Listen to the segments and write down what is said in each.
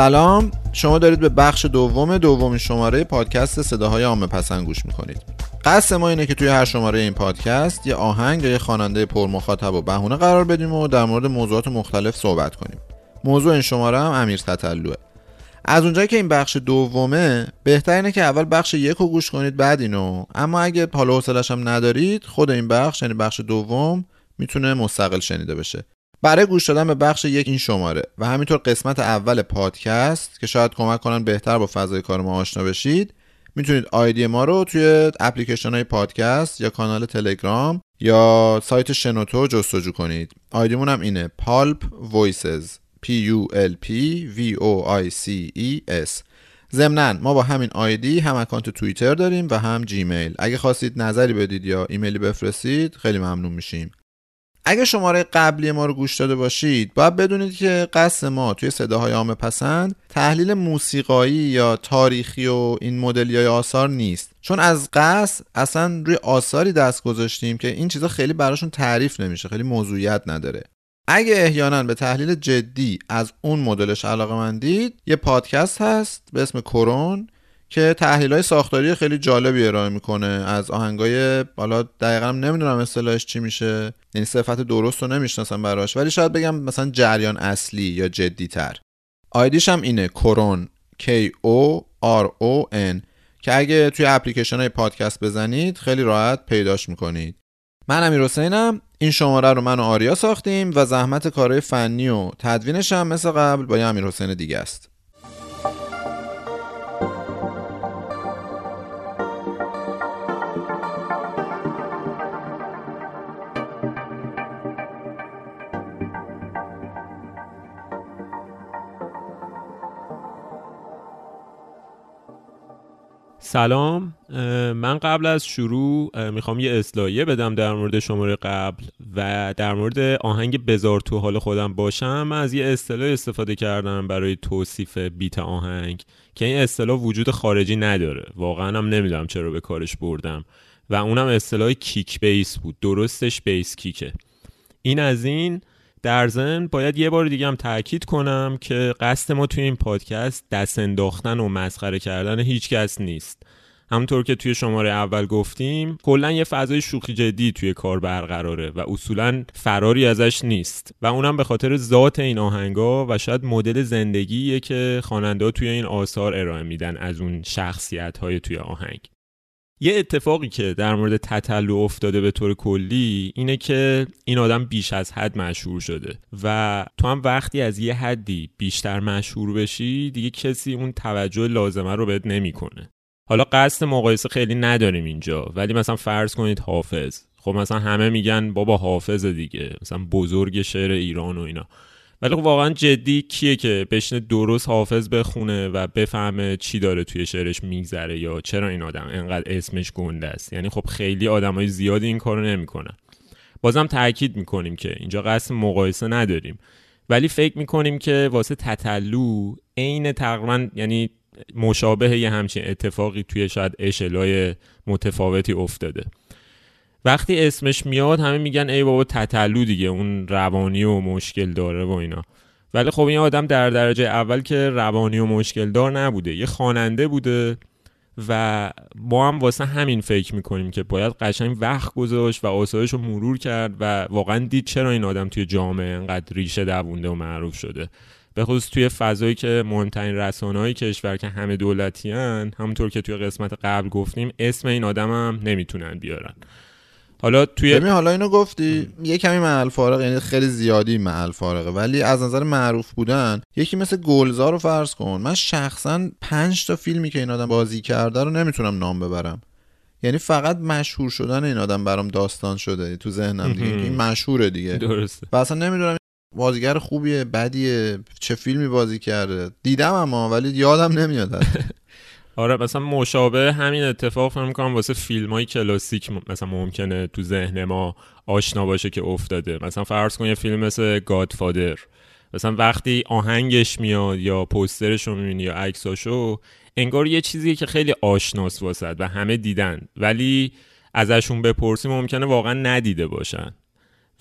سلام. شما دارید به بخش دوم دومین شماره پادکست صداهای عامه پسند گوش می‌کنید. قصد ما اینه که توی هر شماره این پادکست یه آهنگ یا یه خواننده پرمخاطب و بهونه قرار بدیم و در مورد موضوعات مختلف صحبت کنیم. موضوع این شماره هم امیر تطلوه از اونجایی که این بخش دومه بهتر اینه که اول بخش یک رو گوش کنید بعد اینو. اما اگه حالا حوصلش هم ندارید خود این بخش یعنی بخش دوم می‌تونه مستقل شنیده بشه. برای گوش دادن به بخش یک این شماره و همینطور قسمت اول پادکست که شاید کمک کنن بهتر با فضای کار ما آشنا بشید می‌تونید آیدی ما رو توی اپلیکیشن های پادکست یا کانال تلگرام یا سایت شنوتو جستجو کنید. آیدیمون هم اینه پالپ voices P U L P V O I C E S. ضمناً ما با همین آیدی هم اکانت توییتر داریم و هم جیمیل. اگه خواستید نظری بدید یا ایمیلی بفرستید خیلی ممنون میشیم. اگه شماره قبلی ما رو گوش داده باشید باید بدونید که قصد ما توی صداهای عامه پسند تحلیل موسیقایی یا تاریخی و این مدلی های آثار نیست. چون از قصد اصلا روی آثاری دست گذاشتیم که این چیزا خیلی براشون تعریف نمیشه خیلی موضوعیت نداره. اگه احیانا به تحلیل جدی از اون مدلش علاقه مندید یه پادکست هست به اسم کرون که تحلیل های ساختاری خیلی جالبی ارائه می‌کنه. از آهنگای حالا دقیقا نمی‌دونم اصطلاحش چی میشه یعنی صفت درست رو نمی‌شناسم براش ولی شاید بگم مثلا جریان اصلی یا جدی تر آیدیش هم اینه کرون K O R O N که اگه توی اپلیکیشن های پادکست بزنید خیلی راحت پیداش می‌کنید. من امیر حسینم این شماره رو من و آریا ساختیم و زحمت کارهای فنی و تدوینش هم مثل قبل با یه امیر حسین دیگه است. سلام. من قبل از شروع می‌خوام یه اصلاحیه بدم در مورد شماره قبل و در مورد آهنگ بزار تو حال خودم باشم. از یه اصطلاح استفاده کردم برای توصیف بیت آهنگ که این اصطلاح وجود خارجی نداره. واقعا هم نمی‌دونم چرا به کارش بردم. و اونم اصطلاح کیک بیس بود. درستش بیس کیکه این از این در ضمن باید یه بار دیگه هم تاکید کنم که قصد ما توی این پادکست دست انداختن و مسخره کردن هیچ کس نیست. همونطور که توی شماره اول گفتیم کلا یه فضای شوخی جدی توی کار برقراره و اصولا فراری ازش نیست. و اونم به خاطر ذات این آهنگا و شاید مدل زندگیه که خواننده توی این آثار ارائه میدن از اون شخصیت های توی آهنگ. یه اتفاقی که در مورد تطلو افتاده به طور کلی اینه که این آدم بیش از حد مشهور شده و تو هم وقتی از یه حدی بیشتر مشهور بشی دیگه کسی اون توجه لازمه رو بهت نمی‌کنه. حالا قصد مقایسه خیلی نداریم اینجا ولی مثلا فرض کنید حافظ. خب مثلا همه میگن بابا حافظ دیگه مثلا بزرگ شعر ایران و اینا. ولی خب واقعا جدی کیه که بشنه درست حافظ بخونه و بفهمه چی داره توی شعرش میگذره یا چرا این آدم انقدر اسمش گنده است؟ یعنی خب خیلی آدمای زیادی این کارو نمی‌کنن. بازم تاکید می‌کنیم که اینجا قصد مقایسه نداریم. ولی فکر می‌کنیم که واسه تطلو عین تقریبا یعنی مشابه یه همچین اتفاقی توی شاید اشلای متفاوتی افتاده. وقتی اسمش میاد همه میگن ای بابا تطلو دیگه اون روانی و مشکل داره و اینا. ولی خب این آدم در درجه اول که روانی و مشکل دار نبوده یه خواننده بوده و ما هم واسه همین فکر می‌کنیم که باید قشنگ وقت گذاشت و آثارش رو مرور کرد و واقعا دید چرا این آدم توی جامعه انقدر ریشه دوونده و معروف شده. به خصوص توی فضایی که مهمترین رسانه های کشور که همه دولتی همونطور که توی قسمت قبل گفتیم اسم این آدم هم نمی‌تونن بیارن. حالا توی ببین حالا اینو گفتی؟ یه کمی محل فارغ یعنی خیلی زیادی محل فارغه. ولی از نظر معروف بودن یکی مثل گلزار رو فرض کن. من شخصا پنج تا فیلمی که این آدم بازی کرده رو نمی‌تونم نام ببرم. یعنی فقط مشهور شدن این آدم برام داستان شده. تو ذهنم دیگه. این مشهوره دیگه. درسته. و اصلا نمی‌دونم بازیگر خوبیه بدیه چه فیلمی بازی کرده. دیدم اما ولی یادم نمیاد. آره مثلا مشابه همین اتفاق فکر می‌کنم واسه فیلم های کلاسیک مثلا ممکنه تو ذهن ما آشنا باشه که افتاده. مثلا فرض کن یه فیلم مثل گادفادر مثلا وقتی آهنگش میاد یا پوسترش رو می‌بینی یا عکساشو انگار یه چیزیه که خیلی آشناس واسد و همه دیدن. ولی ازشون بپرسی ممکنه واقعا ندیده باشن.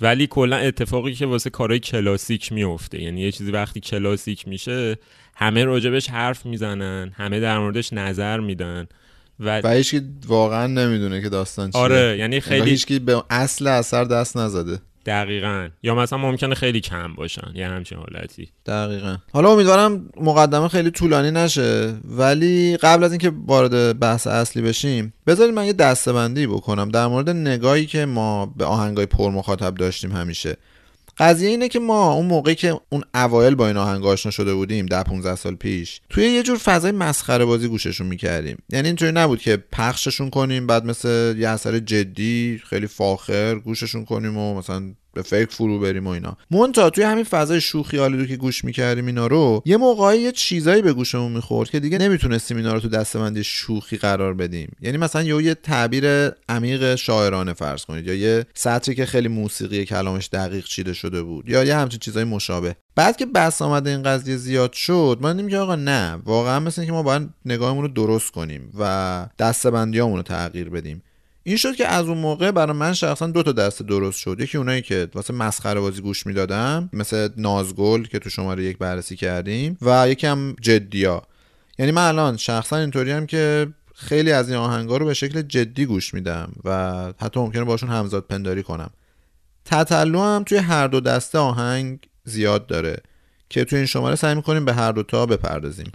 ولی کلا اتفاقی که واسه کارهای کلاسیک میفته یعنی یه چیزی وقتی کلاسیک میشه همه راجبش حرف می‌زنن همه در موردش نظر میدن و, و واقعا نمی‌دونه که داستان چیه. آره یعنی خیلی هیچکی به اصل اثر دست نزده. دقیقا. یا مثلا ممکنه خیلی کم باشن یه همچین حالتی. دقیقا. حالا امیدوارم مقدمه خیلی طولانی نشه ولی قبل از اینکه وارد بحث اصلی بشیم بذارید من یه دستبندی بکنم در مورد نگاهی که ما به آهنگای پر مخاطب داشتیم همیشه. قضیه اینه که ما اون موقعی که اون اوایل با این آهنگ آشنا شده بودیم ده 15 سال پیش توی یه جور فضای مسخره بازی گوششون می‌کردیم. یعنی اینطوری نبود که پخششون کنیم بعد مثل یه اثر جدی خیلی فاخر گوششون کنیم و مثلا به فکر فرو بریم و اینا. مونتا توی همین فضای شوخی آلودو که گوش می‌کردیم اینا رو یه موقعی یه چیزایی به گوشمون می‌خورد که دیگه نمی‌تونستیم اینا رو تو دستبندی شوخی قرار بدیم. یعنی مثلا یه تعبیر عمیق شاعرانه فرض کنید یا یه سطری که خیلی موسیقی کلامش دقیق چیده شده بود یا یه همچین چیزای مشابه. بعد که بس آمده این قضیه زیاد شد ما دیدیم که آقا نه واقعا مثل که ما باید نگاهمون رو درست کنیم و دستبندیامون رو تغییر بدیم. این شد که از اون موقع برای من شخصا دو تا دسته درست شد. یکی اونایی که واسه مسخره بازی گوش می‌دادم مثل نازگل که تو شماره یک بررسی کردیم و یکی هم جدیا. یعنی من الان شخصا اینطوری هم که خیلی از این آهنگا رو به شکل جدی گوش میدم و حتی ممکنه باشون همزاد پنداری کنم. تطلو هم توی هر دو دسته آهنگ زیاد داره که توی این شماره سعی می‌کنیم به هر دو تا بپردازیم.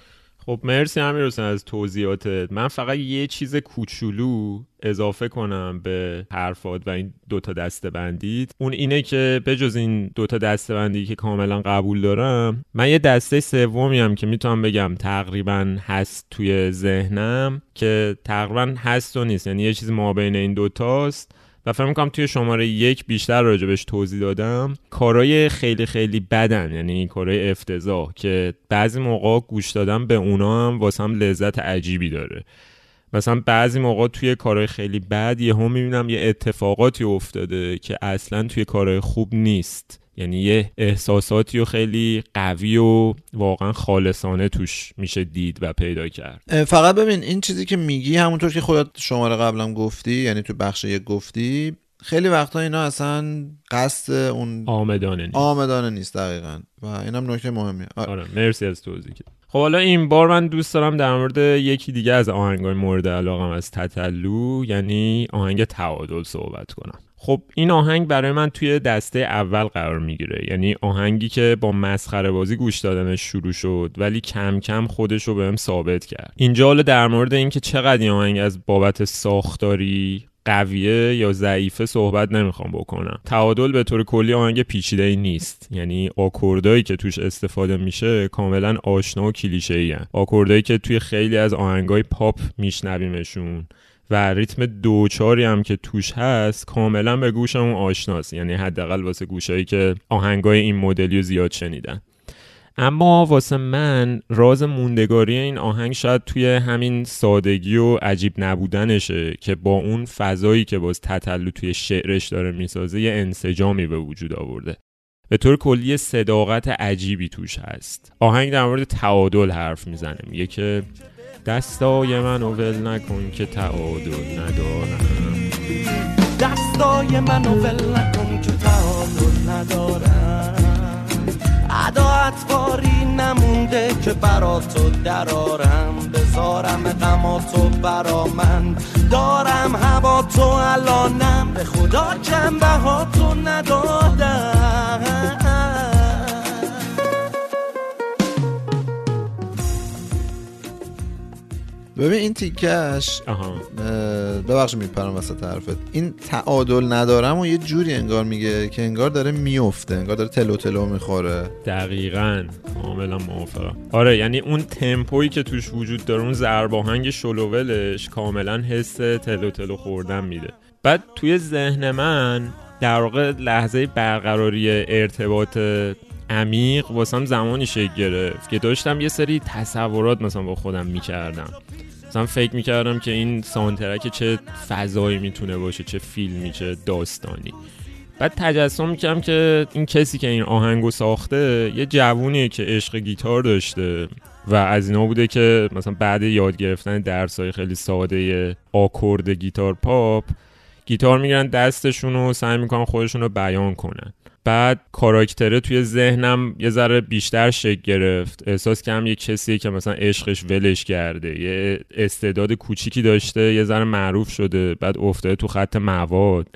خب مرسی امیر از توضیحاتت. من فقط یه چیز کوچولو اضافه کنم به حرفات و این دوتا دسته بندید اون اینه که بجز این دوتا دسته بندی که کاملا قبول دارم من یه دسته سومی هم که می‌تونم بگم تقریبا هست توی ذهنم که تقریبا هست و نیست. یعنی یه چیز ما بین این دوتاست و فکر می‌کنم توی شماره یک بیشتر راجبش توضیح دادم کارهای خیلی خیلی بدن یعنی کارهای افتضاح که بعضی موقع گوش دادم به اونا هم واسه هم لذت عجیبی داره. مثلا بعضی موقع توی کارهای خیلی بد یه هم می‌بینم یه اتفاقاتی افتاده که اصلا توی کارهای خوب نیست. یعنی یه احساساتی و خیلی قوی و واقعا خالصانه توش میشه دید و پیدا کرد. فقط ببین این چیزی که میگی همونطور که خودت شماره قبلم گفتی یعنی تو بخش یک گفتی خیلی وقتا اینا اصلا قصد اون آمدانه نیست. آمدانه نیست دقیقا. و اینم نکته مهمیه. آره مرسی از توضیح. خب حالا این بار من دوست دارم در مورد یکی دیگه از آهنگای مورد علاقم از تتلو یعنی آهنگ تعادل صحبت کنم. خب این آهنگ برای من توی دسته اول قرار می‌گیره. یعنی آهنگی که با مسخره بازی گوش دادنش شروع شد ولی کم کم خودش رو بهم ثابت کرد. اینجا حالا در مورد اینکه چقدر این آهنگ از بابت ساختاری قویه یا ضعیفه صحبت نمی‌خوام بکنم. تعادل به طور کلی آهنگ پیچیده ای نیست. یعنی آکوردایی که توش استفاده میشه کاملا آشنا و کلیشه ای آکوردایی که توی خیلی از آهنگای پاپ میشنویمشون و ریتم دوچاری هم که توش هست کاملا به گوشمون آشناست. یعنی حداقل واسه گوشایی که آهنگای این مدلی رو زیاد شنیدن. اما واسه من راز موندگاری این آهنگ شاید توی همین سادگی و عجیب نبودنشه که با اون فضایی که باز تطلو توی شعرش داره می‌سازه یه انسجامی به وجود آورده. به طور کلی صداقت عجیبی توش هست. آهنگ در مورد تعادل حرف می‌زنه. میگه که دستای منو ول نکن که تعادل ندارم. دستای منو ول نکن که تعادل ندارم. اطواری نمونده که برا تو درارم بذارم غماتو برا من. دارم هوا تو الانم. به خدا جنبه ها تو ندادم. ببین این تیکش ببخش میپرم وسط حرفت. این تعادل ندارم و یه جوری انگار میگه که انگار داره میفته انگار داره تلو تلو می‌خوره. دقیقا. کاملا موافقم. آره یعنی اون تمپویی که توش وجود داره اون زرباهنگ شلوولش کاملا حس تلو تلو خوردن میده. بعد توی ذهن من در واقع لحظه برقراری ارتباط عمیق واسم زمانی شکل گرفت که داشتم یه سری تصورات مثلا با خودم می‌کردم. مثلا فکر می‌کردم که این سانترک چه فضایی می‌تونه باشه چه فیلمی چه داستانی. بعد تجسم می‌کردم که این کسی که این آهنگو ساخته یه جوونیه که عشق گیتار داشته و از اینا بوده که مثلا بعد یاد گرفتن درس های خیلی ساده آکورد گیتار پاپ گیتار می‌گیرن دستشون و سعی می‌کنن خودشون رو بیان کنن. بعد کاراکتره توی ذهنم یه ذره بیشتر شکل گرفت. احساس کردم یه کسی که مثلا عشقش ولش کرده یه استعداد کوچیکی داشته یه ذره معروف شده بعد افتاده تو خط مواد.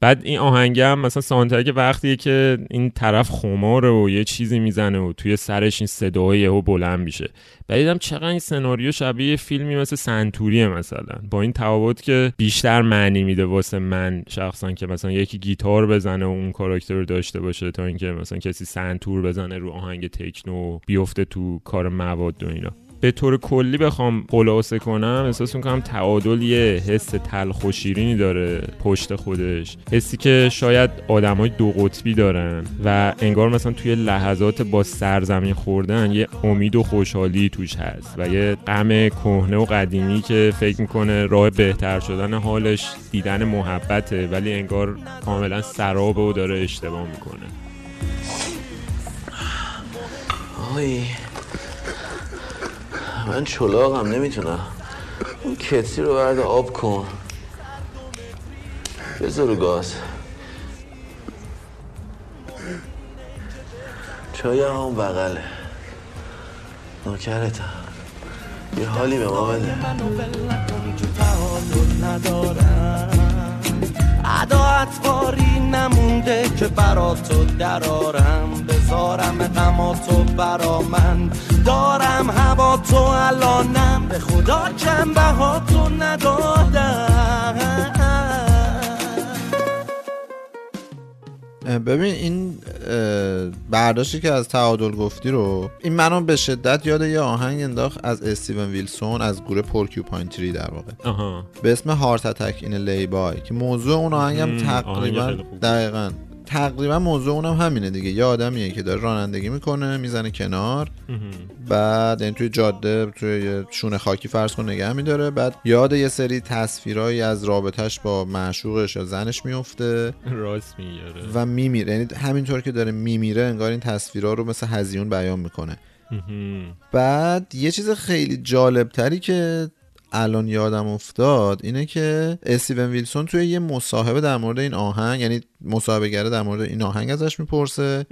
بعد این آهنگه هم مثلا سانترک وقتیه که این طرف خماره و یه چیزی می‌زنه و توی سرش این صدای یهو بلند میشه. بعد چقدر این سناریو شبیه فیلمی مثل سنتوریه مثلا. با این تفاوت که بیشتر معنی میده واسه من شخصا که مثلا یکی گیتار بزنه و اون کاراکتر داشته باشه تا اینکه مثلا کسی سنتور بزنه رو آهنگ تکنو بیفته تو کار مواد و اینا. به طور کلی بخوام خلاصه کنم احساس می‌کنم تعادل یه حس تلخ و شیرینی داره پشت خودش. حسی که شاید آدمای دو قطبی دارن و انگار مثلا توی لحظات با سرزمین خوردن یه امید و خوشحالی توش هست و یه غم کهنه و قدیمی که فکر می‌کنه راه بهتر شدن حالش دیدن محبته ولی انگار کاملا سرابه و داره اشتباه می‌کنه. آی من چلاقم نمی‌تونم. اون کتری رو برد آب کن. بذار گاز. چای هم بغله. نوکرتم یه حالی به ما بده. ادا اطواری نمونده که برا تو درارم بذارم غماتو برا من. دارم هوا تو الانم به خدا کم بها تو ندادم. ببین این برداشتی که از تعادل گفتی رو این منو به شدت یاد یه آهنگ انداخت از استیون ویلسون از گروه پورکیوپاین تری در واقع. آها. به اسم هارت اتک این لیبای که موضوع اون آهنگم آهنگ تقریبا خوب. دقیقا. تقریبا موضوع اونم همینه دیگه. یه آدمیه که داره رانندگی می‌کنه می‌زنه کنار. بعد یعنی توی جاده توی یه شونه خاکی فرض کن نگه میداره. بعد یاد یه سری تصویرهایی از رابطش با معشوقش یا زنش میفته راست می‌گیره و میمیره. یعنی همینطور که داره میمیره انگار این تصویرها رو مثل هزیون بیان می‌کنه. بعد یه چیز خیلی جالب تری که الان یادم افتاد اینه که استیون ویلسون توی یه مصاحبه در مورد این آهنگ یعنی مصاحبه گره در مورد این آهنگ ازش می‌پرسه.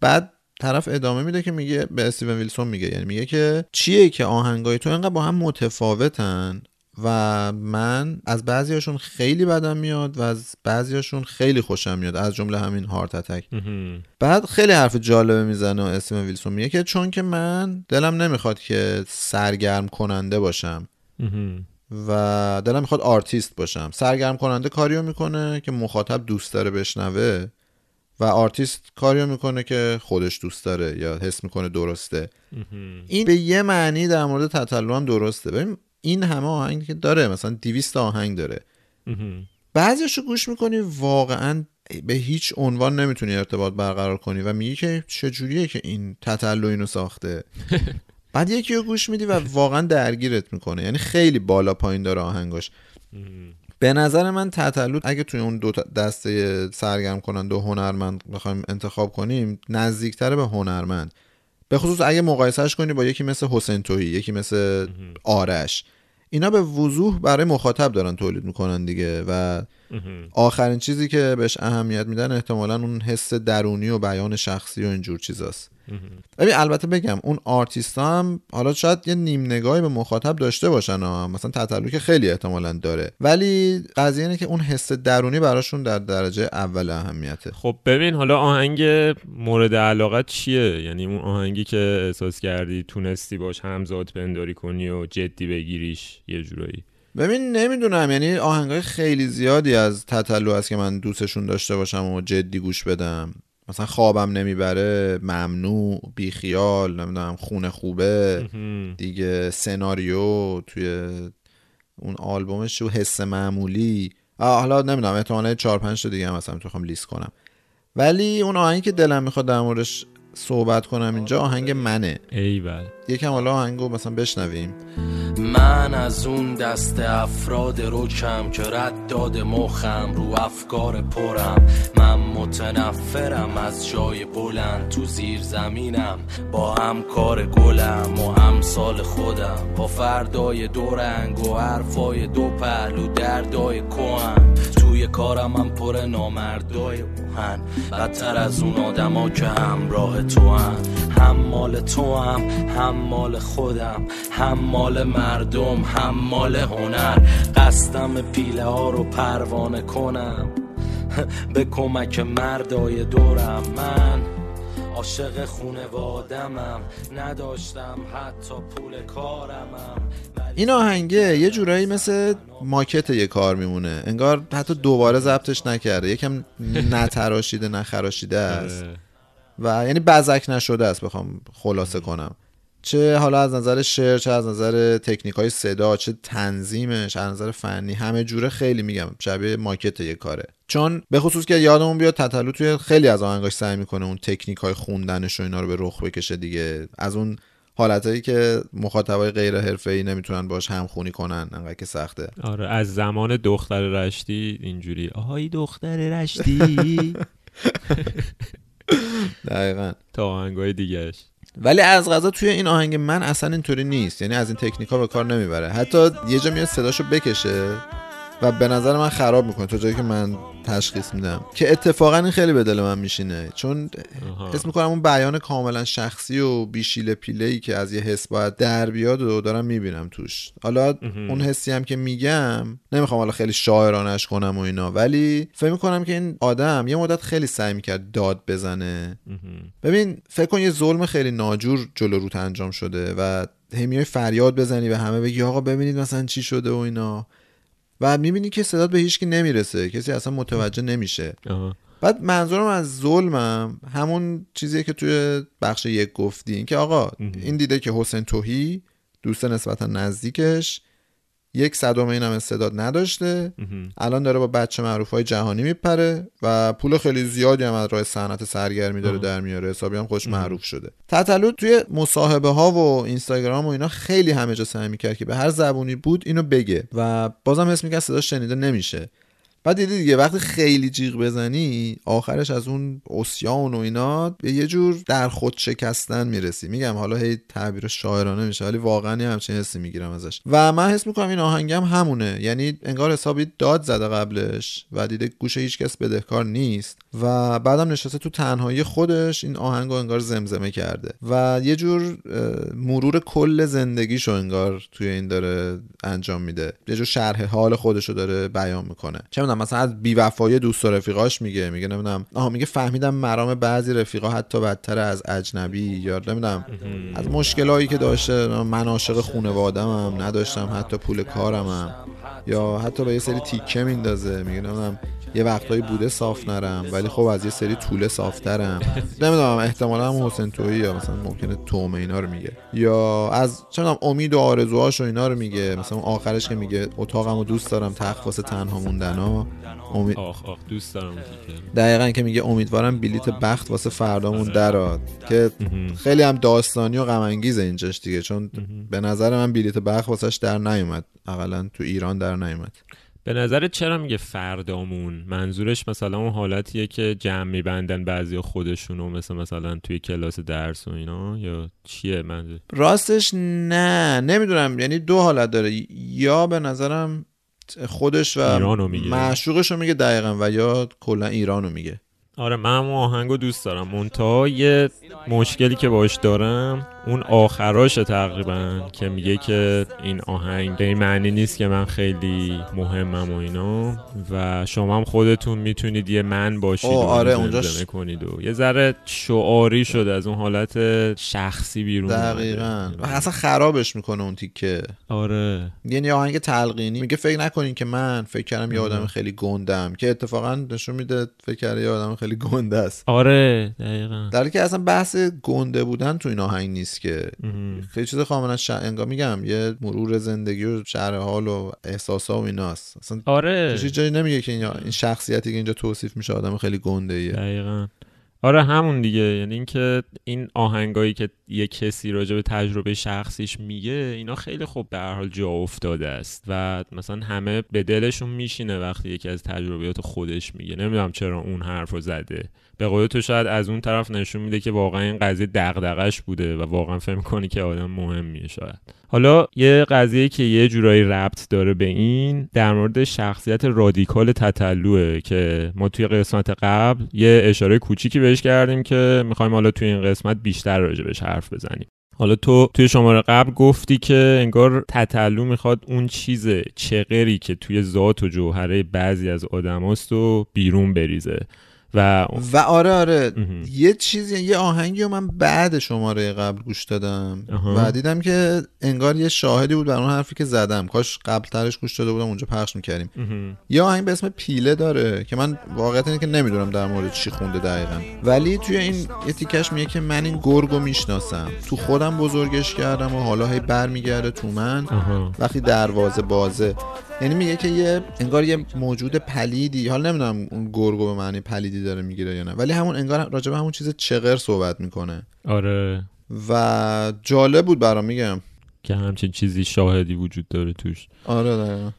بعد طرف ادامه میده که میگه به استیون ویلسون میگه یعنی میگه که چیه که آهنگای تو انقدر با هم متفاوتن و من از بعضیاشون خیلی بدم میاد و از بعضیاشون خیلی خوشم میاد. از جمله همین Heart Attack. بعد خیلی حرف جالبه می‌زنه و استیون ویلسون میگه که چون که من دلم نمی‌خواد که سرگرم کننده باشم. و دلم می‌خواد آرتیست باشم. سرگرم کننده کاریو می‌کنه که مخاطب دوست داره بشنوه و آرتیست کاریو می‌کنه که خودش دوست داره یا حس می‌کنه درسته. این به یه معنی در مورد تطلو هم درسته. ببین این همه آهنگ که داره مثلا 200 آهنگ داره. بعضیشو گوش می‌کنی واقعا به هیچ عنوان نمی‌تونی ارتباط برقرار کنی و میگی که چجوریه که این تطلو اینو ساخته. بعد یکی رو گوش میدی و واقعا درگیرت می‌کنه. یعنی خیلی بالا پایین داره آهنگاش. به نظر من تطلو اگه توی اون دو دسته سرگرم کننده و هنرمند بخوایم انتخاب کنیم نزدیکتره به هنرمند. به خصوص اگه مقایسهش کنی با یکی مثل حسین تهی یکی مثل آرش. اینا به وضوح برای مخاطب دارن تولید می‌کنن دیگه و آخرین چیزی که بهش اهمیت میدن احتمالا اون حس درونی و بیان شخصی و اینجور چیزاست. ببین البته بگم اون آرتیست هم حالا شاید یه نیم نگاهی به مخاطب داشته باشن ها. مثلا تتلو که خیلی احتمالا داره. ولی قضیه اینه که اون حس درونی براشون در درجه اول اهمیته. خب ببین حالا آهنگ مورد علاقت چیه؟ یعنی اون آهنگی که احساس کردی تونستی باش همزاد پنداری کنی و جدی بگیریش یه جورایی. ببین نمی‌دونم. یعنی آهنگای خیلی زیادی از تطلو هست که من دوستشون داشته باشم و جدی گوش بدم. مثلا خوابم نمی‌بره ممنوع بیخیال نمی‌دونم خونه خوبه. دیگه سناریو توی اون آلبومش و حس معمولی. حالا نمی‌دونم احتمالا 4 5 تا دیگه هم مثلا می‌خوام لیست کنم. ولی اون آهنگی که دلم می‌خواد در موردش صحبت کنم اینجا آهنگ منه. ایول یکم حالا آهنگو مثلا بشنویم. من از اون دست افراد روکم که رد داد مخم رو افکار پرم. من متنفرم از جای بلند تو زیر زمینم. با همکار گلم و امثال خودم. با فردای دو رنگ و حرفای دو پهلو دردای کوهن. توی کارم هم پر نامردای اوهن. بدتر از اون آدما که همراه تو هم هم مال تو هم هم مال خودم هم مال مردم هم مال هنر. قصدم پیله ها رو پروانه کنم. به کمک مردای دورم. من عاشق خونوادمم نداشتم حتی پول کارمم. این آهنگه یه جورایی مثل ماکت یه کار میمونه. انگار حتی دوباره ضبطش نکرده. یکم نتراشیده نخراشیده است. آره. و یعنی بزک نشده است بخوام خلاصه کنم. چه حالا از نظر شعر چه از نظر تکنیک های صدا چه تنظیمش از نظر فنی همه جوره خیلی میگم شبیه ماکت یه کاره. چون به خصوص که یادمون بیاد تتلو توی خیلی از آهنگاش سعی می‌کنه اون تکنیک های خوندنش و اینا رو به رخ بکشه دیگه. از اون حالتهایی که مخاطبای غیر حرفه‌ای نمی‌تونن باش همخونی کنن انقدر که سخته. آره از زمان دختر رشتی اینجوری آهای دختر رشتی؟ دقیقا. تا آهنگای دیگهش. ولی از غذا توی این آهنگ من اصلا اینطوری نیست. یعنی از این تکنیک ها به کار نمی‌بره. حتی یه جا میاد صداشو بکشه. و به نظر من خراب می‌کنه تا جایی که من تشخیص میدم. که اتفاقا این خیلی به دل من میشینه. چون. حس می‌کنم اون بیان کاملا شخصی و بیشیل پیله ای که از یه حس باید در بیاد و دارم می‌بینم توش. حالا اون حسی هم که میگم نمی‌خوام حالا خیلی شاعرانش کنم و اینا ولی فکر می‌کنم که این آدم یه مدت خیلی سعی می‌کرد داد بزنه. ببین فکر کن یه ظلم خیلی ناجور جلو روت انجام شده و هی میای فریاد بزنی به همه بگی آقا ببینید مثلا چی شده و اینا. و می‌بینی که صدات به هیچکی نمی‌رسه کسی اصلا متوجه نمیشه آها. بعد منظورم از ظلمم همون چیزیه که توی بخش یک گفتی این که آقا این دیده که حسین توهی دوست نسبتا نزدیکش یک صدم این هم استعداد نداشته. الان داره با بچه معروف های جهانی میپره و پول خیلی زیادی هم از راه صنعت سرگرمی داره در میاره. حسابی هم خوش معروف شده. تتلو توی مصاحبه ها و اینستاگرام و اینا خیلی همه جا سعی می‌کرد که به هر زبونی بود اینو بگه. و بازم حس می‌کرد صدا شنیده نمیشه. بعد دیدی دیگه وقتی خیلی جیغ بزنی آخرش از اون اسیان و اینا به یه جور در خود شکستن می‌رسی. میگم حالا هی تعبیر شاعرانه میشه ولی واقعا همچین حسی می‌گیرم ازش. و من حس می‌کنم این آهنگم همونه. یعنی انگار حسابی داد زده قبلش و دیده گوش هیچکس بدهکار نیست. و بعدم نشسته تو تنهایی خودش این آهنگ رو انگار زمزمه کرده. و یه جور مرور کل زندگیشو انگار توی این داره انجام میده. یه جور شرح حال خودشو داره بیان می‌کنه. چه می‌دونم مثلا از بیوفایی دوست و رفیقاش میگه میگه نمی‌دونم آها میگه فهمیدم مرام بعضی رفیقا حتی بدتر از اجنبی یا نمی‌دونم از مشکلایی که داشته من عاشق خونوادمم نداشتم حتی پول کارمم یا حتی به یه سری تیکه میندازه میگه نمی‌دونم. یه وقتایی بوده صاف نرم ولی خب از یه سری طوله صافترم. نمی‌دونم احتمالا هم حسین تویی یا مثلا ممکنه تومه اینا رو میگه. یا از می‌دونم امید و آرزوهاش و اینا رو میگه. مثلا آخرش که میگه اتاقمو دوست دارم تخت واسه تنها موندن ها. امید آخ آخ دوست دارم رو. دقیقا که میگه امیدوارم بلیت بخت واسه فردامون دراد که خیلی هم داستانی و غم انگیزه اینجاش دیگه. چون به نظر من بلیت بخت واسش در نیومد. اقلا تو ایران در نیومد. به نظرت چرا میگه فردامون؟ منظورش مثلا اون حالتیه که جمع میبندن بعضی خودشونو مثل مثلا توی کلاس درس و اینا یا چیه منظور؟ راستش نه. نمی‌دونم. یعنی دو حالت داره. یا به نظرم خودش و ایرانو میگه. معشوقش رو میگه دقیقا و یا کلا ایرانو میگه. آره من اون آهنگو دوست دارم. منتها یه مشکلی که باش دارم اون آخراشه تقریبا که میگه که این آهنگ به این معنی نیست که من خیلی مهمم و اینا و شما هم خودتون می‌تونید یه من باشید و آره، زمزمه کنید و یه ذره شعاری شده از اون حالت شخصی بیرون دقیقا. و اصلا خرابش می‌کنه اون تیکه. آره. یعنی آهنگ تلقینی. میگه فکر نکنین که من فکر کردم یه آدم خیلی گندم که اتفاقا نشون میده فکر کرده یه آدم خیلی گنده است. آره دقیقا. در که اصلا بحث گنده بودن تو این آهنگ نیست. که مهم. خیلی چیز کاملا ش... انگار میگم یه مرور زندگی و شرح حال و احساسا و ایناست اصلا آره. جایی نمیگه که این این شخصیتی که اینجا توصیف میشه آدم خیلی گنده ایه دقیقا. آره همون دیگه. یعنی اینکه این آهنگایی که یه کسی راجع به تجربه شخصیش میگه اینا خیلی خوب در حال جا افتاده است و مثلا همه به دلشون میشینه وقتی یکی از تجربیات خودش میگه. نمی‌دونم چرا اون حرف رو زده. به قول تو شاید از اون طرف نشون میده که واقعا این قضیه دغدغش بوده و واقعا فهم کنی که آدم مهمیه شاید. حالا یه قضیه که یه جورایی ربط داره به این در مورد شخصیت رادیکال تتلوه که ما توی قسمت قبل یه اشاره کوچیکی بهش کردیم که می‌خوایم حالا توی این قسمت بیشتر راجع بهش حرف بزنیم. حالا تو توی شماره قبل گفتی که انگار تتلو می‌خواد اون چیز چغری که توی ذات و جوهره بعضی از آدماست و بیرون بریزه. و و آره آره. یه چیزی یه آهنگی رو من بعد شماره قبل گوش دادم و دیدم که انگار یه شاهدی بود بر اون حرفی که زدم. کاش قبل ترش گوش داده بودم اونجا پخش می‌کردیم. یه آهنگ به اسم پیله داره که من واقعیت اینه که نمی‌دونم در مورد چی خونده دقیقا. ولی توی این یه تیکش میگه که من این گرگو می‌شناسم. تو خودم بزرگش کردم و حالا هی برمیگرده تو من. وقتی دروازه بازه یعنی میگه که یه انگار یه موجود پلیدی حالا نمی‌دونم اون گرگو به معنی پلیدی داره می‌گیره یا نه ولی همون انگار راجع به همون چیز چغر صحبت می‌کنه. آره. و جالب بود برام میگم. که همچین چیزی شاهدی وجود داره توش. آره دقیقا.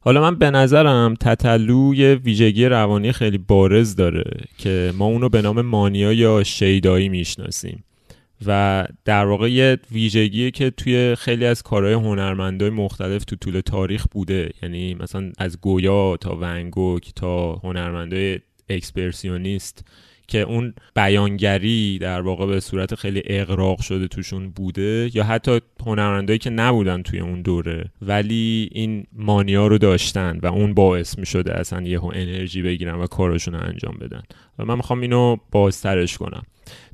حالا من به نظرم تتلو یه ویژگی روانی خیلی بارز داره که ما اونو به نام مانیا یا شیدایی می‌شناسیم. و در واقع یه ویژگیه که توی خیلی از کارهای هنرمندای مختلف تو طول تاریخ بوده. یعنی مثلا از گویا تا ونگوک تا هنرمندای اکسپرسیونیست که اون بیانگری در واقع به صورت خیلی اغراق شده توشون بوده یا حتی هنرمندایی که نبودن توی اون دوره ولی این مانیا رو داشتن و اون باعث می شده اصلا یهو انرژی بگیرن و کارشون رو انجام بدن. و من می‌خوام اینو بازترش کنم.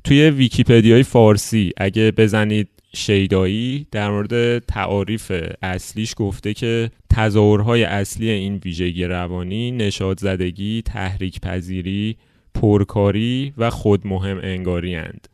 توی ویکیپدیای فارسی اگه بزنید شیدایی در مورد تعاریف اصلیش گفته که تظاهرهای اصلی این ویژگی روانی نشاط زدگی، تحریک پذیری، پرکاری و خود مهم انگاری اند.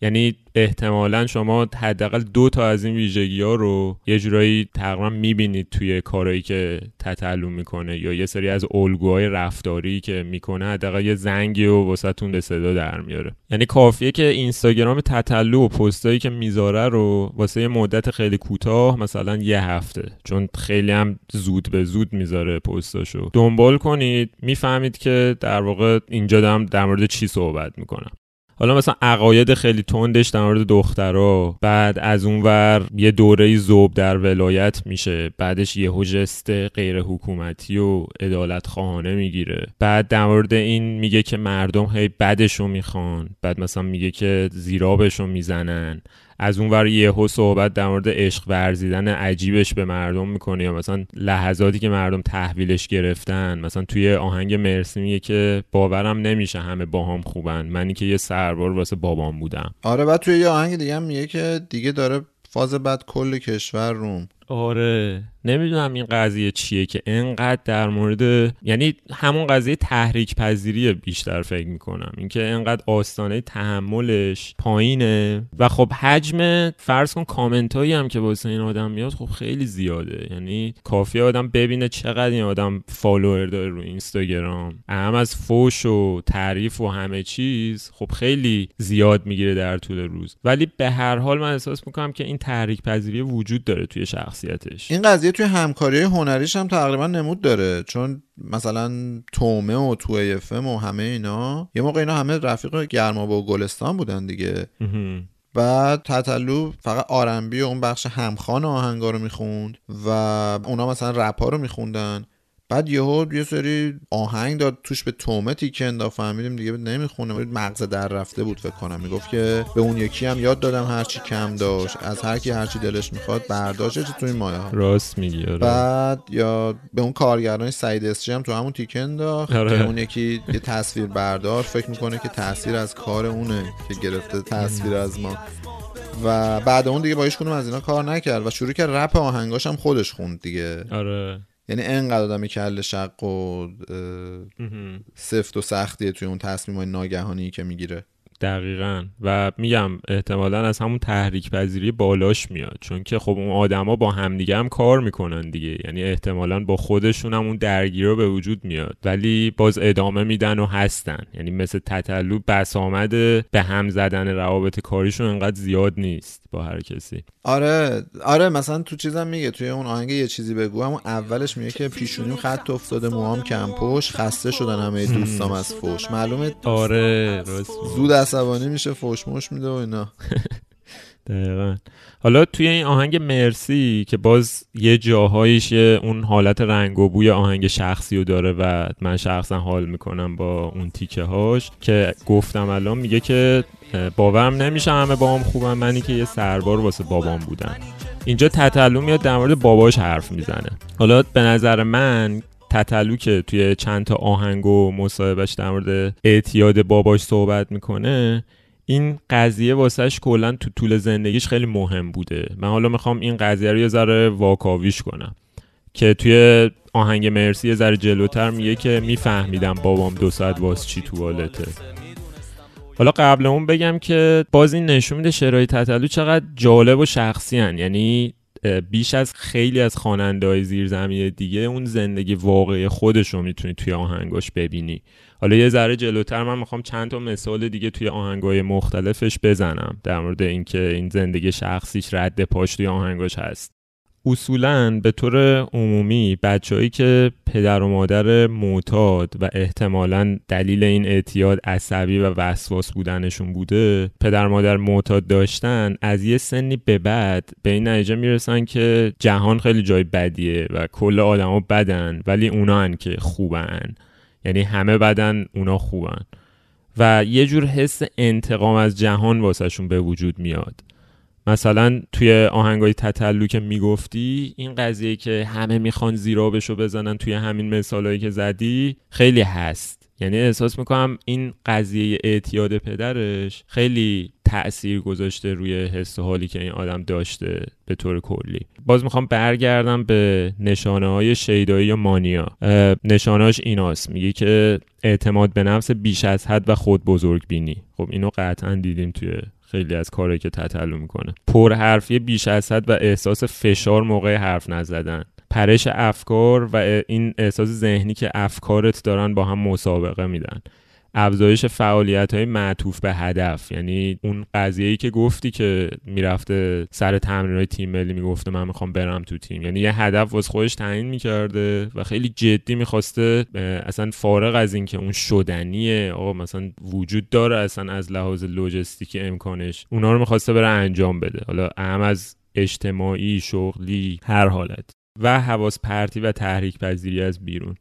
یعنی احتمالا شما حداقل دو تا از این ویژگی ها رو یه جورایی تقریبا می‌بینید توی کارهایی که تتلو می‌کنه یا یه سری از الگوهای رفتاری که می‌کنه حداقل یه زنگی و واسهتون به صدا در میاره. یعنی کافیه که اینستاگرام تتلو و پستایی که می‌ذاره رو واسه یه مدت خیلی کوتاه مثلا یه هفته چون خیلی هم زود به زود می‌ذاره پستاشو. دنبال کنید. می‌فهمید که در واقع اینجا دارم در مورد چی صحبت می‌کنم. حالا مثلا عقاید خیلی تندش در مورد دخترها بعد از اونور یه دوره زوب در ولایت میشه. بعدش یه جست غیر حکومتی و عدالت خواهانه می‌گیره. بعد در مورد این میگه که مردم هی بدشو می‌خوان. بعد مثلا میگه که زیرابشو می‌زنن. از اون ور یهو صحبت در مورد عشق ورزیدن عجیبش به مردم می‌کنه یا مثلا لحظاتی که مردم تحویلش گرفتن مثلا توی آهنگ مرسی میگه که باورم نمیشه همه باهام خوبن. منی که یه سربار واسه بابام بودم. آره بعد توی یه آهنگ دیگه هم میگه که دیگه داره فاز بد کل کشور روم. آره نمی‌دونم این قضیه چیه که انقدر در مورد یعنی همون قضیه تحریک پذیری بیشتر فکر می‌کنم. اینکه انقدر آستانه تحملش پایینه. و خب حجم فرض کن کامنت هایی هم که واسه این آدم میاد خب خیلی زیاده. یعنی کافیه آدم ببینه چقدر این آدم follower داره رو اینستاگرام. هم از فوش و تعریف و همه چیز خب خیلی زیاد می‌گیره در طول روز. ولی به هر حال من احساس می‌کنم که این تحریک پذیری وجود داره توی شخصیتش. این قضیه توی همکاری هنریش هم تقریبا نمود داره. چون مثلا تومه و تو افم و همه اینا یه موقع اینا همه رفیق گرما و گلستان بودن دیگه. بعد تتلو فقط آرنبی و اون بخش همخان آهنگا رو می‌خوند و اونا مثلا رپ ها رو میخوندن. بعد یهو یه سری آهنگ داد توش به تومه تیکه انداخت فهمیدیم دیگه نمی‌خونه. مغز در رفته بود فکر کنم. می‌گفت که به اون یکی هم یاد دادم هرچی کم داشت. از هر کی هرچی دلش می‌خواد برداشت تو این مایه ها. راست میگی آره. بعد یا به اون کارگران سعید اسجی هم تو همون تیکه انداخت آره. که اون یکی یه تصویر بردار فکر می‌کنه که تاثیر از کار اونه که گرفته تصویر از ما. و بعد اون دیگه با هیچ از اینا کار نکرد و شروع کرد رپ آهنگاش هم خودش خوند دیگه. آره. یعنی انقدر آدمی کل شق و سفت و سختیه توی اون تصمیم های ناگهانی که می‌گیره. دقیقا. و میگم احتمالا از همون تحریک پذیری بالاش میاد. چون که خب اون آدما با همدیگه هم کار می‌کنن دیگه. یعنی احتمالا با خودشون هم اون درگیری به وجود میاد. ولی باز ادامه میدن و هستن. یعنی مثل تطلو بس آمده به هم زدن روابط کاریشون انقدر زیاد نیست. با هر کسی. آره آره مثلا تو چیزم میگه توی اون آهنگ یه چیزی بگو. همون اولش میگه که پیشونیم خط افتاده موام کم پشت خسته شدن همه دوستام از فوش معلومه آره زود عصبانی میشه فوش مش میده و اینا. دقیقا. حالا توی این آهنگ مرسی که باز یه جاهایش اون حالت رنگ و بوی آهنگ شخصی رو داره و من شخصا حال می‌کنم با اون تیکه هاش که گفتم الان میگه که باورم نمیشه همه بابام خوبم منی که یه سربار واسه بابام بودم اینجا تتلو میاد در مورد باباش حرف می‌زنه. حالا به نظر من تتلو که توی چند تا آهنگ و مصاحبهش در مورد اعتیاد باباش صحبت می‌کنه این قضیه واسهش کلا تو طول زندگیش خیلی مهم بوده. من حالا می‌خوام این قضیه رو یه ذره واکاویش کنم. که توی آهنگ مرسی یه ذره جلوتر میگه که میفهمیدم بابام دو ساعت واس چی توالته حالا قبل اون بگم که باز این نشون میده شرایط تطلو چقدر جالب و شخصی هن. یعنی بیش از خیلی از خواننده های زیرزمینی دیگه اون زندگی واقعی خودش رو می‌تونی توی آهنگاش ببینی حالا یه ذره جلوتر من می‌خوام چند تا مثال دیگه توی آهنگای مختلفش بزنم در مورد اینکه این زندگی شخصیش رد پاش توی آهنگاش هست اصولا به طور عمومی بچههایی که پدر و مادر معتاد و احتمالا دلیل این اعتیاد عصبی و وسواس بودنشون بوده پدر مادر معتاد داشتن از یه سنی به بعد به این نتیجه می‌رسن که جهان خیلی جای بدیه و کل آدما بدن ولی اونا هن که خوبن. یعنی همه بدن اونا خوبن. و یه جور حس انتقام از جهان واسهشون به وجود میاد. مثلا توی آهنگای تتلو که می‌گفتی این قضیه که همه می‌خوان زیرا بشو بزنن توی همین مثالهایی که زدی خیلی هست. یعنی احساس می‌کنم این قضیه اعتیاد پدرش خیلی تأثیر گذاشته روی حس و حالی که این آدم داشته به طور کلی. باز می‌خوام برگردم به نشانه های شیدایی یا مانیا. نشانهاش ایناست. میگه که اعتماد به نفس بیش از حد و خود بزرگ بینی خب اینو قطعا دیدیم توی خیلی از کارهایی که تطلو می‌کنه. پرحرفی بیش از حد و احساس فشار موقع حرف نزدن. پرش افکار و این احساس ذهنی که افکارت دارن با هم مسابقه میدن. افزایش فعالیت های معطوف به هدف. یعنی اون قضیه که گفتی که می‌رفته سر تمرین های تیم ملی می‌گفته من می‌خوام برم تو تیم. یعنی یه هدف واسه خودش تعیین می‌کرده و خیلی جدی می‌خواسته اصلا فارغ از اینکه اون شدنیه آقا مثلا وجود داره اصلا از لحاظ لوجستیکی امکانش. اونا رو می‌خواسته بره انجام بده. حالا اهم از اجتماعی شغلی هر حالت. و حواس پرتی و تحریک پذیری از بیرون.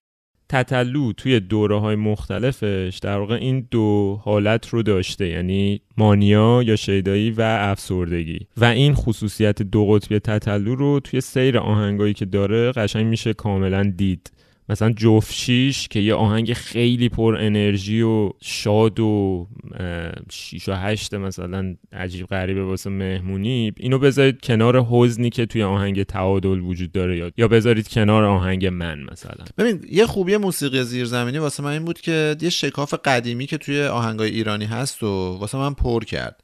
تتلو توی دوره های مختلفش در واقع این دو حالت رو داشته یعنی مانیا یا شیدایی و افسردگی. و این خصوصیت دو قطبی تتلو رو توی سیر آهنگایی که داره قشنگ میشه کاملا دید. مثلا جفشیش که یه آهنگ خیلی پر انرژی و شاد و شیش و هشت مثلا عجیب غریبه واسه مهمونی اینو بذارید کنار حزنی که توی آهنگ تعادل وجود داره یا بذارید کنار آهنگ من مثلا. ببین یه خوبی موسیقی زیرزمینی واسه من این بود که یه شکاف قدیمی که توی آهنگای ایرانی هست و واسه من پر کرد.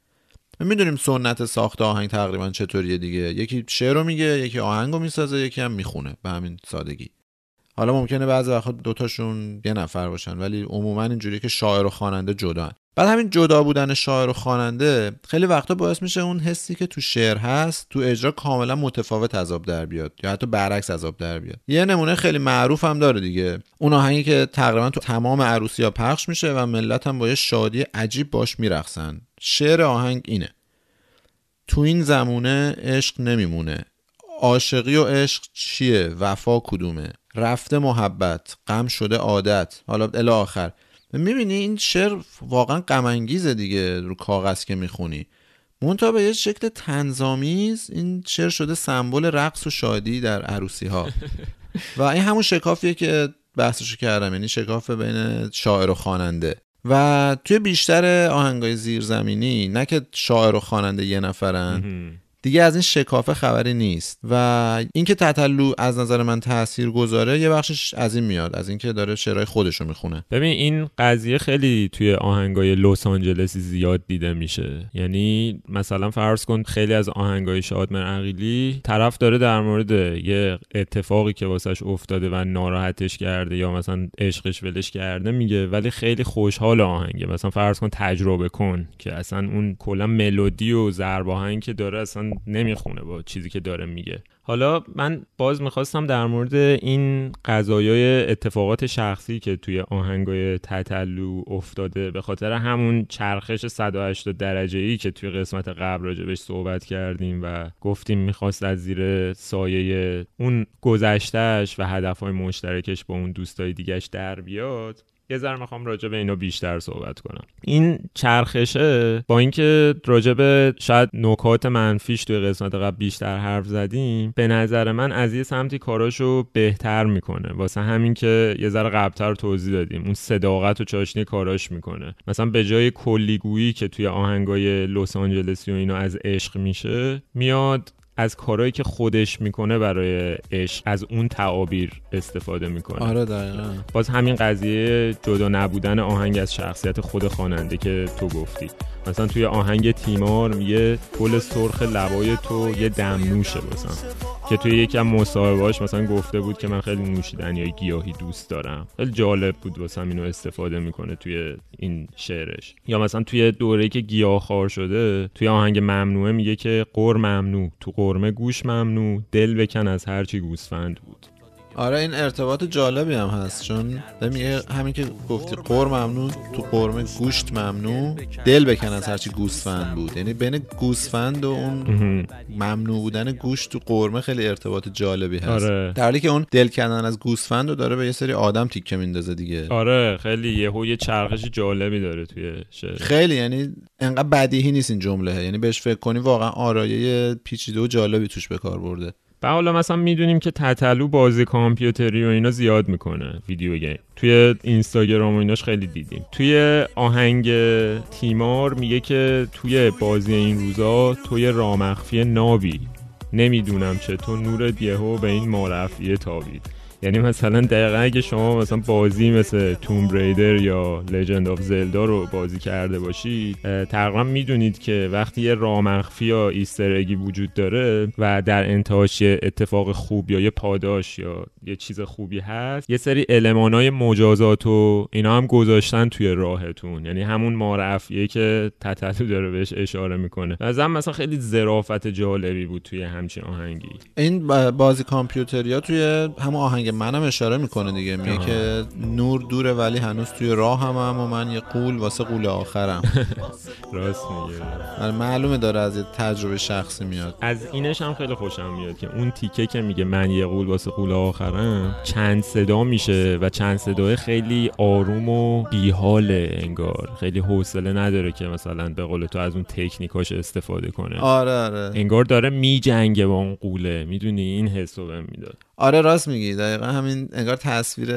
می‌دونیم سنت ساخت آهنگ تقریبا چطوریه دیگه. یکی شعر رو میگه یکی آهنگ رو می‌سازه یکی هم می‌خونه. به همین سادگی. حالا ممکنه بعضی وقتا دوتاشون یه نفر باشن ولی عموما اینجوری که شاعر و خواننده جدا هن. بعد همین جدا بودن شاعر و خواننده خیلی وقتا باعث میشه اون حسی که تو شعر هست تو اجرا کاملا متفاوت عذاب در بیاد یا حتی برعکس عذاب در بیاد. یه نمونه خیلی معروف هم داره دیگه. اون آهنگی که تقریبا تو تمام عروسی ها پخش میشه و ملت هم با یه شادی عجیب باش میرقصن. شعر آهنگ اینه. تو این زمونه عشق نمیمونه. عاشقی و عشق چیه؟ وفا کدومه؟ رفته محبت غم شده عادت. حالا الی آخر. می‌بینی این شعر واقعا غم دیگه رو کاغذ که می‌خونی. منتها به یه شکل تنظامیز این شعر شده سمبل رقص و شادی در عروسی ها و این همون شکافیه که بحثشو کردم یعنی شکاف بین شاعر و خواننده. و توی بیشتر آهنگای زیرزمینی نه که شاعر و خواننده یه نفرن. دیگه از این شکافه خبری نیست. و اینکه تتلو از نظر من تاثیر گذاره یه بخشش از این میاد از اینکه داره شعرهای خودشو می‌خونه. ببین این قضیه خیلی توی آهنگای لس آنجلسی زیاد دیده میشه. یعنی مثلا فرض کن خیلی از آهنگای شادمر عقیلی طرف داره در مورد یه اتفاقی که واسش افتاده و ناراحتش کرده یا مثلا عشقش ولش کرده میگه ولی خیلی خوشحال آهنگه. مثلا فرض کن تجربه کن که اصلا اون کلا ملودی و ضرب آهنگ که داره اصلا نمی‌خونه با چیزی که داره میگه. حالا من باز می‌خواستم در مورد این قضایای اتفاقات شخصی که توی آهنگای تتلو افتاده به خاطر همون چرخش 180 درجه ای که توی قسمت قبل راجبش صحبت کردیم و گفتیم می‌خواست از زیر سایه اون گذشتهش و هدفهای مشترکش با اون دوستای دیگهش در بیاد یه ذره می‌خوام راجع به اینو بیشتر صحبت کنم. این چرخشه با اینکه راجع به شاید نکات منفیش توی قسمت قبل بیشتر حرف زدیم به نظر من از یه سمتی کاراشو بهتر می‌کنه. واسه همین که یه ذره قبلتر توضیح دادیم. اون صداقت و چاشنی کاراش می‌کنه. مثلا به جای کلیگویی که توی آهنگای لس آنجلسی و اینو از عشق میشه میاد از کارهایی که خودش می‌کنه برای عشق از اون تعابیر استفاده می‌کنه. آره دقیقا. باز همین قضیه جدا نبودن آهنگ از شخصیت خود خواننده که تو گفتی. مثلا توی آهنگ تیمار میگه گل سرخ لبای تو یه دمنوشه مثلا. که توی از مصاحبهاش مثلا گفته بود که من خیلی نوشیدنی یا گیاهی دوست دارم. خیلی جالب بود واسه اینو استفاده می‌کنه توی این شعرش. یا مثلا توی دوره که گیاه خار شده توی آهنگ ممنوعه میگه که قر ممنوع تو قرمه گوش ممنوع دل بکن از هرچی گوسفند بود. آره این ارتباط جالبی هم هست چون میگه همین که گفتی قور ممنوع تو قرمه گوشت ممنوع دل بکن از هرچی گوسفند بود. یعنی بین گوسفند و اون ممنوع بودن گوشت تو قرمه خیلی ارتباط جالبی هست. آره. در حالی که اون دل کندن از گوسفند رو داره به یه سری آدم تیکه میندازه دیگه. آره خیلی یهو یه چرخش جالبی داره توی شعر. خیلی یعنی انقدر بدیهی نیست این جمله یعنی بهش فکر کنی واقعا آرایه پیچیده و جالبی توش به کار برده. و حالا مثلا می‌دونیم که تتلو بازی کامپیوتری و اینا زیاد می‌کنه video game. توی اینستاگرام و ایناش خیلی دیدیم. توی آهنگ تیمار میگه که توی بازی این روزا توی راه مخفی نابی نمی‌دونم چطور نور یهو به این مار افعیه تابید یعنی مثلا دقیقا اگه شما مثلا بازی مثل Tomb Raider یا Legend of Zelda رو بازی کرده باشید تقریبا می‌دونید که وقتی یه راه مخفی یا Easter egg ی وجود داره و در انتهاش اتفاق خوب یا یه پاداش یا یه چیز خوبی هست یه سری المانای مجازات و اینا هم گذاشتن توی راهتون. یعنی همون مار افعیه که تتلو داره بهش اشاره می‌کنه. هم مثلا خیلی ظرافت جالبی بود توی همچین آهنگی. این بازی کامپیوتری ها توی همون آهنگ منم اشاره می‌کنه دیگه؟ میگه که نور دوره ولی هنوز توی راه هم هم و من یه قول واسه قول آخرم. راست میگه. معلومه داره از یه تجربه شخصی میاد. از اینش هم خیلی خوشم میاد که اون تیکه که میگه من یه قول واسه قول آخرم چند صدا میشه و چند صدای خیلی آروم و بیحاله انگار. خیلی حوصله نداره که مثلا به قول تو از اون تکنیکاش استفاده کنه. آره آره. انگار داره میجنگه با اون قوله. می‌دونی؟ این حسو بهم می‌داد. آره راست میگی. دقیقا همین انگار تصویر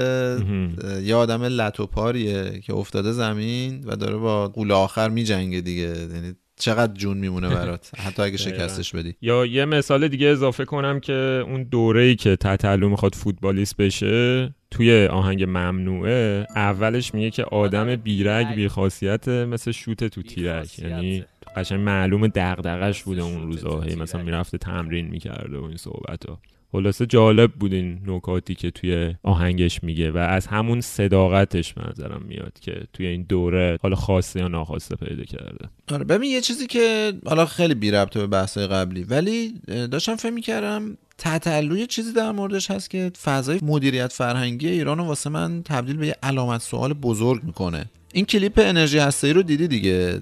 یه آدم لطوپاریه که افتاده زمین و داره با قول آخر میجنگه دیگه. یعنی چقدر جون میمونه برات حتی اگه شکستش بدی. یا یه مثال دیگه اضافه کنم که اون دوره ای که تتلو می‌خواد فوتبالیست بشه توی آهنگ ممنوعه اولش میگه که آدم بیرگ بیخاصیت مثل شوت تو تیرک. یعنی قشنگ معلوم دغدغش بوده اون روزا. هی مثلا می‌رفته تمرین می‌کرده و این صحبت ها خلاصه جالب بود این نکاتی که توی آهنگش میگه و از همون صداقتش منظرم میاد که توی این دوره حالا خواسته یا ناخواسته پیدا کرده. آره ببین یه چیزی که حالا خیلی بی ربطه به بحثای قبلی ولی داشتم فهم می‌کردم تتلو یه چیزی در موردش هست که فضای مدیریت فرهنگی ایران واسه من تبدیل به یه علامت سوال بزرگ می‌کنه. این کلیپ انرژی هسته‌ای رو دیدی دیگه؟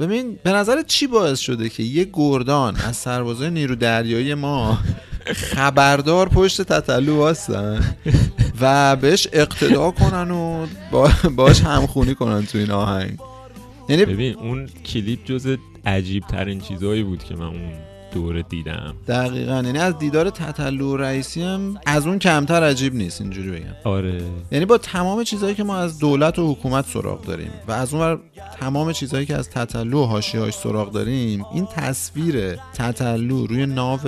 ببین به نظر چی باعث شده که یه گردان از سربازای نیرو دریایی ما خبردار پشت تتلو واسن و بهش اقتدا کنن و باش همخونی کنن تو این آهنگ. یعنی ببین اون کلیپ جز عجیب ترین چیزایی بود که من اون دوره دیدم. دقیقا. یعنی از دیدار تطلو رئیسی هم از اون کمتر عجیب نیست اینجوری بگم. آره. یعنی با تمام چیزهایی که ما از دولت و حکومت سراغ داریم و از اون تمام چیزهایی که از تطلو و حاشیه‌هاش سراغ داریم این تصویر تطلو روی ناو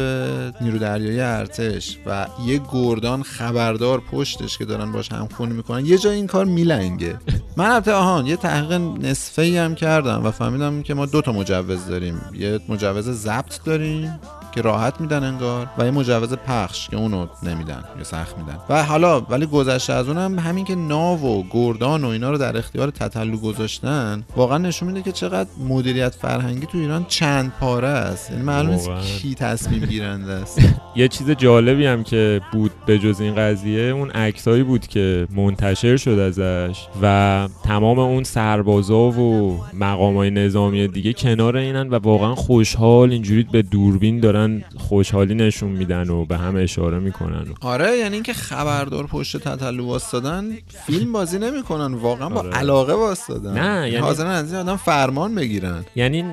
نیرو دریایی ارتش و یه گردان خبردار پشتش که دارن باش همخونی می‌کنن یه جای این کار میلنگه. من البته آهان یه تحقیق نصفه ای هم کردم و فهمیدم که ما دو تا مجوز داریم. یه مجوز ضبط داریم Bye. که راحت میدن انگار و یه مجوز پخش که اونو نمیدن یا سخت میدن. و حالا ولی گذشته از اونم همین که ناو و گردان و اینا رو در اختیار تطلو گذاشتن واقعا نشون میده که چقدر مدیریت فرهنگی تو ایران چند پاره است. یعنی معلوم نیست کی تصمیم گیرنده است. یه چیز جالبی هم که بود به جز این قضیه اون عکسایی بود که منتشر شد ازش و تمام اون سربازا و مقامای نظامی دیگه کنار اینن و واقعا خوشحال اینجوری به دوربین دارن خوشحالی نشون میدن و به هم اشاره می‌کنن. آره یعنی اینکه خبردار پشت تطلو واسدادن فیلم بازی نمی‌کنن واقعا با آره. علاقه واسدادن نه یعنی حاضرن از این آدم فرمان بگیرن. یعنی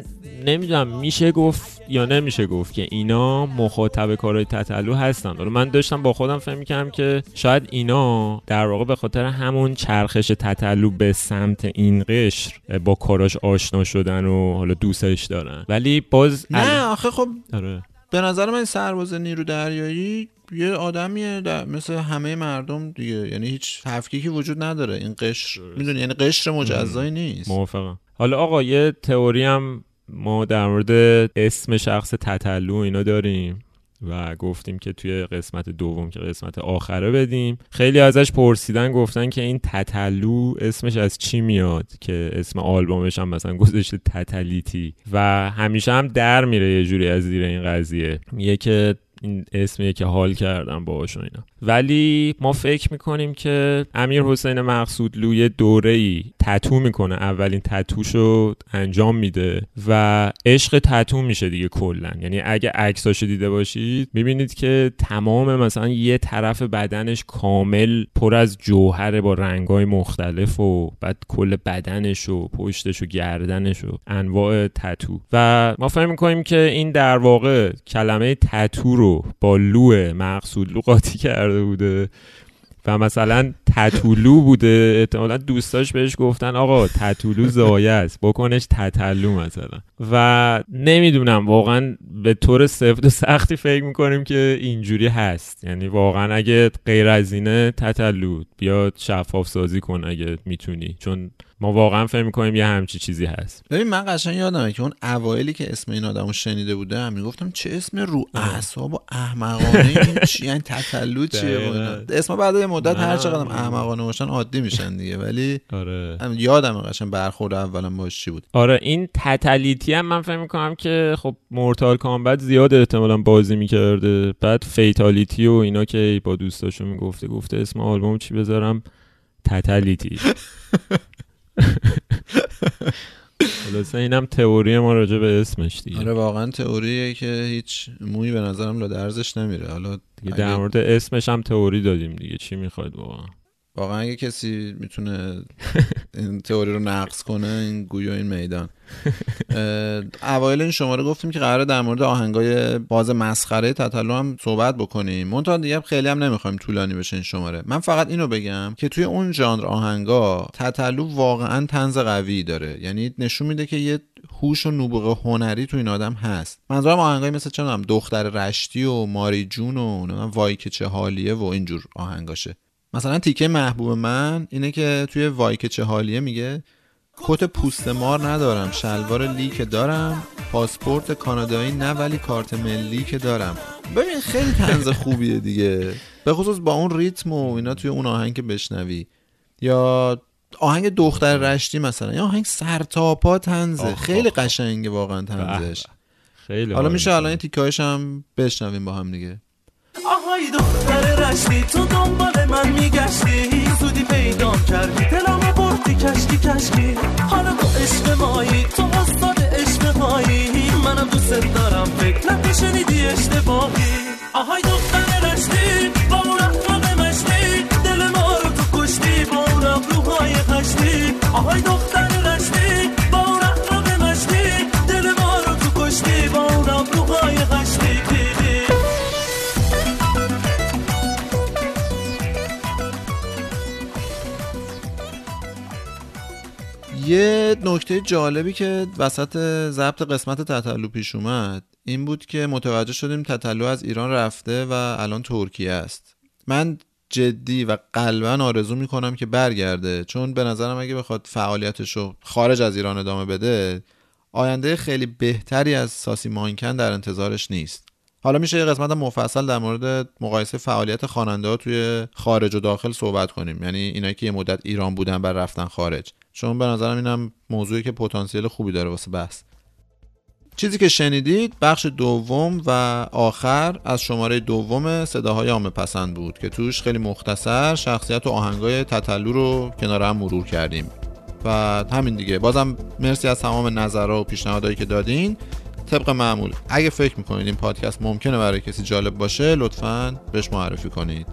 نمی‌دونم میشه گفت یا نمیشه گفت که اینا مخاطب کارهای تطلو هستن. من داشتم با خودم فهم می‌کنم که شاید اینا در واقع به خاطر همون چرخش تطلو به سمت این قشر با کاراش آشنا شدن و حالا دوستش دارن. ولی باز نه آخه خب آره. به نظر من سرباز نیرو دریایی یه آدمیه مثل همه مردم دیگه. یعنی هیچ تفکیکی وجود نداره. این قشر می‌دونی؟ یعنی قشر مجزایی نیست. موافقم. حالا آقا یه تئوری هم ما در مورد اسم شخص تتلو اینا داریم. و گفتیم که توی قسمت دوم که قسمت آخره بدیم. خیلی ازش پرسیدن گفتن که این تتلو اسمش از چی میاد؟ که اسم آلبومش هم مثلا گذاشته تتلیتی. و همیشه هم در میره یه جوری از زیر این قضیه. میگه که این اسمیه که حال کردم باهاش اینا. ولی ما فکر می‌کنیم که امیر حسین مقصود لوی دوره ای تتو می‌کنه. اولین تتوشو انجام میده و عشق تتو میشه دیگه کلا. یعنی اگه عکساشو دیده باشید می‌بینید که تمام مثلا یه طرف بدنش کامل پر از جوهر با رنگای مختلف و بعد کل بدنش و پشتش و گردنش و انواع تتو. و ما فکر می‌کنیم که این در واقع کلمه تتو رو با لو مقصود لو قاطی کرده بوده و مثلا تتولو بوده. احتمالا دوستاش بهش گفتن آقا تتولو زایه است بکنش تتلو مثلا. و نمی‌دونم واقعا به طور سفت و سختی فکر می‌کنیم که اینجوری هست. یعنی واقعا اگه غیر از اینه تتلو بیاد شفاف سازی کن اگه می‌تونی. چون ما واقعا فهم می‌کنیم یه همچی چیزی هست. ببین من قشنگ یادمه که اون اوایلی که اسم این آدمو شنیده بودم می‌گفتم چه اسم رو اعصاب و احمقانه این چی؟ یعنی تتلو چیه اسم بعد یه مدت هر چقدر احمقانه باشن عادی میشن دیگه ولی آره. یادم قشنگ برخورد اولا باش چی بود. آره این تتلیتی هم من فهم می‌کنم که خب مورتال کامبت زیاد احتمالا بازی می‌کرده. بعد فیتالیتی و اینا که با دوستاشو می‌گفته گفته اسم آلبوم چی بذارم؟ تتلیتی. خلاصه اینم تئوری ما راجع به اسمش دیگه. آره واقعا تئوریه که هیچ موی به نظرم لا درزش نمیره. حالا دیگه در مورد اسمش هم تئوری دادیم دیگه. چی می‌خواید واقعا واقعا اگه کسی می‌تونه این تئوری رو نقص کنه این گویا این میدان. اوایل این شماره گفتیم که قراره در مورد آهنگای باز مسخره تطلو هم صحبت بکنیم. منتها دیگه خیلی هم نمی‌خوایم طولانی بشه این شماره. من فقط اینو بگم که توی اون ژانر آهنگا تطلو واقعا تنز قوی داره. یعنی نشون میده که یه هوش و نبوغ هنری تو این آدم هست. منظورم آهنگای مثل چه دختر رشتی و ماری جون و وای که چه حالیه و اینجور آهنگاشه. مثلا تیکه محبوب من اینه که توی وای که چه حالیه میگه کت پوست مار ندارم شلوار لی که دارم پاسپورت کانادایی نه ولی کارت ملی که دارم. ببین خیلی تنز خوبیه دیگه. به خصوص با اون ریتم و اینا توی اون آهنگ که بشنوی. یا آهنگ دختر رشتی مثلا. یا آهنگ سرتاپا تنزه خیلی قشنگه واقعا تنزش خیلی حالا میشه الان تیکایش هم بشنویم با هم دیگه. آهای دختر رشتی تو دنبال من میگشتی. زودی پیدام کردی دلمو بردی کشکی کشکی حالا تو عشق مایی تو استاد عشق مایی منم دوست دارم فکر نکن شنیدی اشتباهی. آهای دختر رشتی با اون اخلاق مشتی. دل ما رو تو کشتی با اون ابروهای خشتی. آهای دختر یه نکته جالبی که وسط ضبط قسمت تتلو پیش اومد این بود که متوجه شدیم تتلو از ایران رفته و الان ترکیه است. من جدی و قلبا آرزو می‌کنم که برگرده چون به نظرم اگه بخواد فعالیتش رو خارج از ایران ادامه بده آینده خیلی بهتری از ساسی مانکن در انتظارش نیست. حالا میشه یه قسمت مفصل در مورد مقایسه فعالیت خواننده ها توی خارج و داخل صحبت کنیم. یعنی اینایی که یه مدت ایران بودن بر رفتن خارج. چون به نظرم اینم موضوعی که پتانسیل خوبی داره واسه بحث. چیزی که شنیدید بخش دوم و آخر از شماره دوم صداهای عامه پسند بود که توش خیلی مختصر شخصیت و آهنگای تتلو رو کنار هم مرور کردیم. و همین دیگه. بازم مرسی از تمام نظرها و پیشنهادهایی که دادین. طبق معمول. اگه فکر می‌کنید این پادکست ممکنه برای کسی جالب باشه لطفا بهش معرفی کنید.